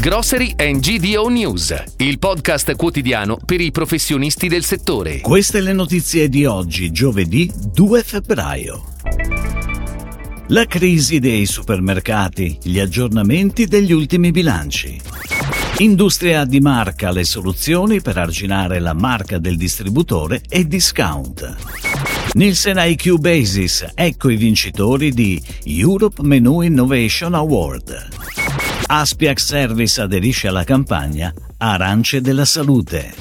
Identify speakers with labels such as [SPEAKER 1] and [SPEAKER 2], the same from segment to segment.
[SPEAKER 1] Grocery and GDO News, il podcast quotidiano per i professionisti del settore.
[SPEAKER 2] Queste le notizie di oggi, giovedì 2 febbraio. La crisi dei supermercati, gli aggiornamenti degli ultimi bilanci. Industria di marca, le soluzioni per arginare la marca del distributore e discount. Nielsen IQ Basis, ecco i vincitori di Europe Menu Innovation Award. Aspiac Service aderisce alla campagna Arance della Salute.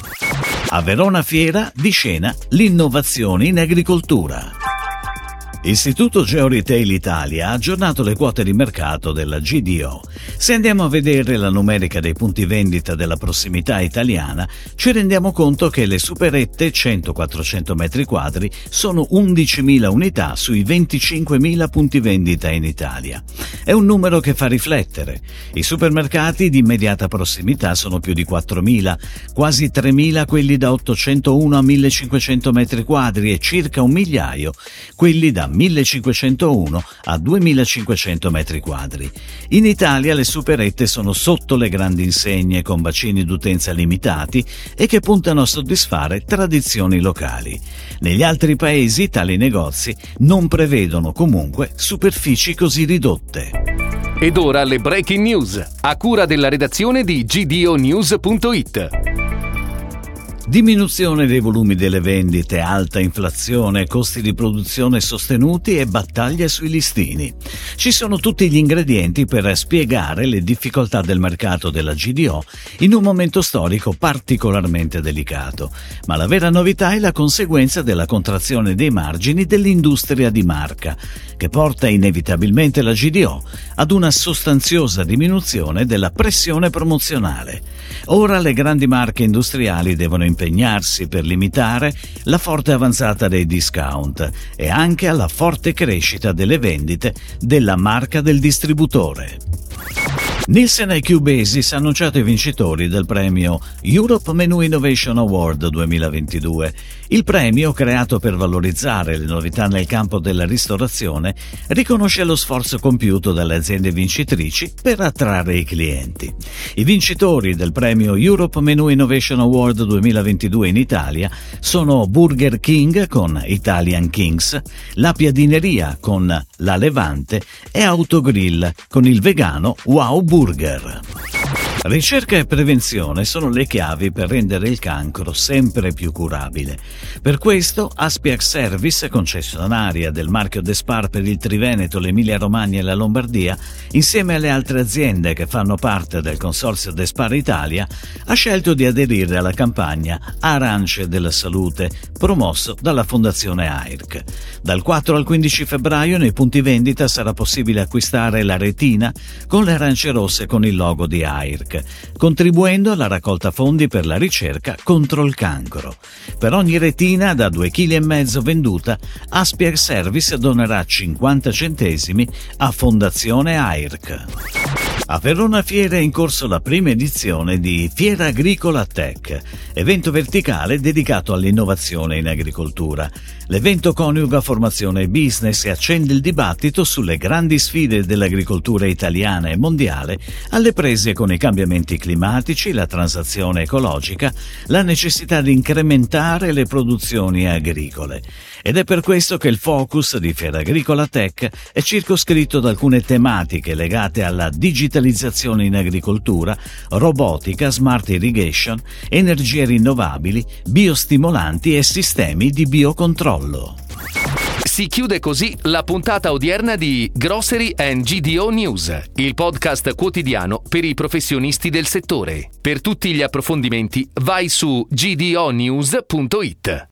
[SPEAKER 2] A Verona Fiera di scena l'innovazione in agricoltura. Istituto Georetail Italia ha aggiornato le quote di mercato della GDO. Se andiamo a vedere la numerica dei punti vendita della prossimità italiana, ci rendiamo conto che le superette 100-400 metri quadri sono 11.000 unità sui 25.000 punti vendita in Italia. È un numero che fa riflettere. I supermercati di immediata prossimità sono più di 4.000, quasi 3.000 quelli da 801 a 1.500 metri quadri e circa un migliaio quelli da 1501 a 2500 metri quadri. In Italia le superette sono sotto le grandi insegne con bacini d'utenza limitati e che puntano a soddisfare tradizioni locali. Negli altri paesi tali negozi non prevedono comunque superfici così ridotte.
[SPEAKER 1] Ed ora le breaking news, a cura della redazione di gdonews.it.
[SPEAKER 2] Diminuzione dei volumi delle vendite, alta inflazione, costi di produzione sostenuti e battaglie sui listini. Ci sono tutti gli ingredienti per spiegare le difficoltà del mercato della GDO in un momento storico particolarmente delicato. Ma la vera novità è la conseguenza della contrazione dei margini dell'industria di marca, che porta inevitabilmente la GDO ad una sostanziosa diminuzione della pressione promozionale. Ora le grandi marche industriali devono impegnarsi per limitare la forte avanzata dei discount e anche alla forte crescita delle vendite della marca del distributore. Nielsen IQ Basis ha annunciato i vincitori del premio Europe Menu Innovation Award 2022. Il premio, creato per valorizzare le novità nel campo della ristorazione, riconosce lo sforzo compiuto dalle aziende vincitrici per attrarre i clienti. I vincitori del premio Europe Menu Innovation Award 2022 in Italia sono Burger King con Italian Kings, La Piadineria con La Levante e Autogrill con il vegano Wow Burger. Burger. Ricerca e prevenzione sono le chiavi per rendere il cancro sempre più curabile. Per questo Aspiac Service, concessionaria del marchio Despar per il Triveneto, l'Emilia Romagna e la Lombardia, insieme alle altre aziende che fanno parte del consorzio Despar Italia, ha scelto di aderire alla campagna Arance della Salute, promosso dalla Fondazione AIRC. Dal 4 al 15 febbraio nei punti vendita sarà possibile acquistare la retina con le arance rosse con il logo di AIRC contribuendo alla raccolta fondi per la ricerca contro il cancro. Per ogni retina da 2,5 kg venduta, Aspier Service donerà 50 centesimi a Fondazione AIRC. A Verona Fiera è in corso la prima edizione di Fiera Agricola Tech, evento verticale dedicato all'innovazione in agricoltura. L'evento coniuga formazione e business e accende il dibattito sulle grandi sfide dell'agricoltura italiana e mondiale, alle prese con i cambiamenti climatici, la transazione ecologica, la necessità di incrementare le produzioni agricole. Ed è per questo che il focus di Fiera Agricola Tech è circoscritto da alcune tematiche legate alla digitalizzazione in agricoltura, robotica, smart irrigation, energie rinnovabili, biostimolanti e sistemi di biocontrollo.
[SPEAKER 1] Si chiude così la puntata odierna di Grocery and GDO News, il podcast quotidiano per i professionisti del settore. Per tutti gli approfondimenti vai su gdonews.it.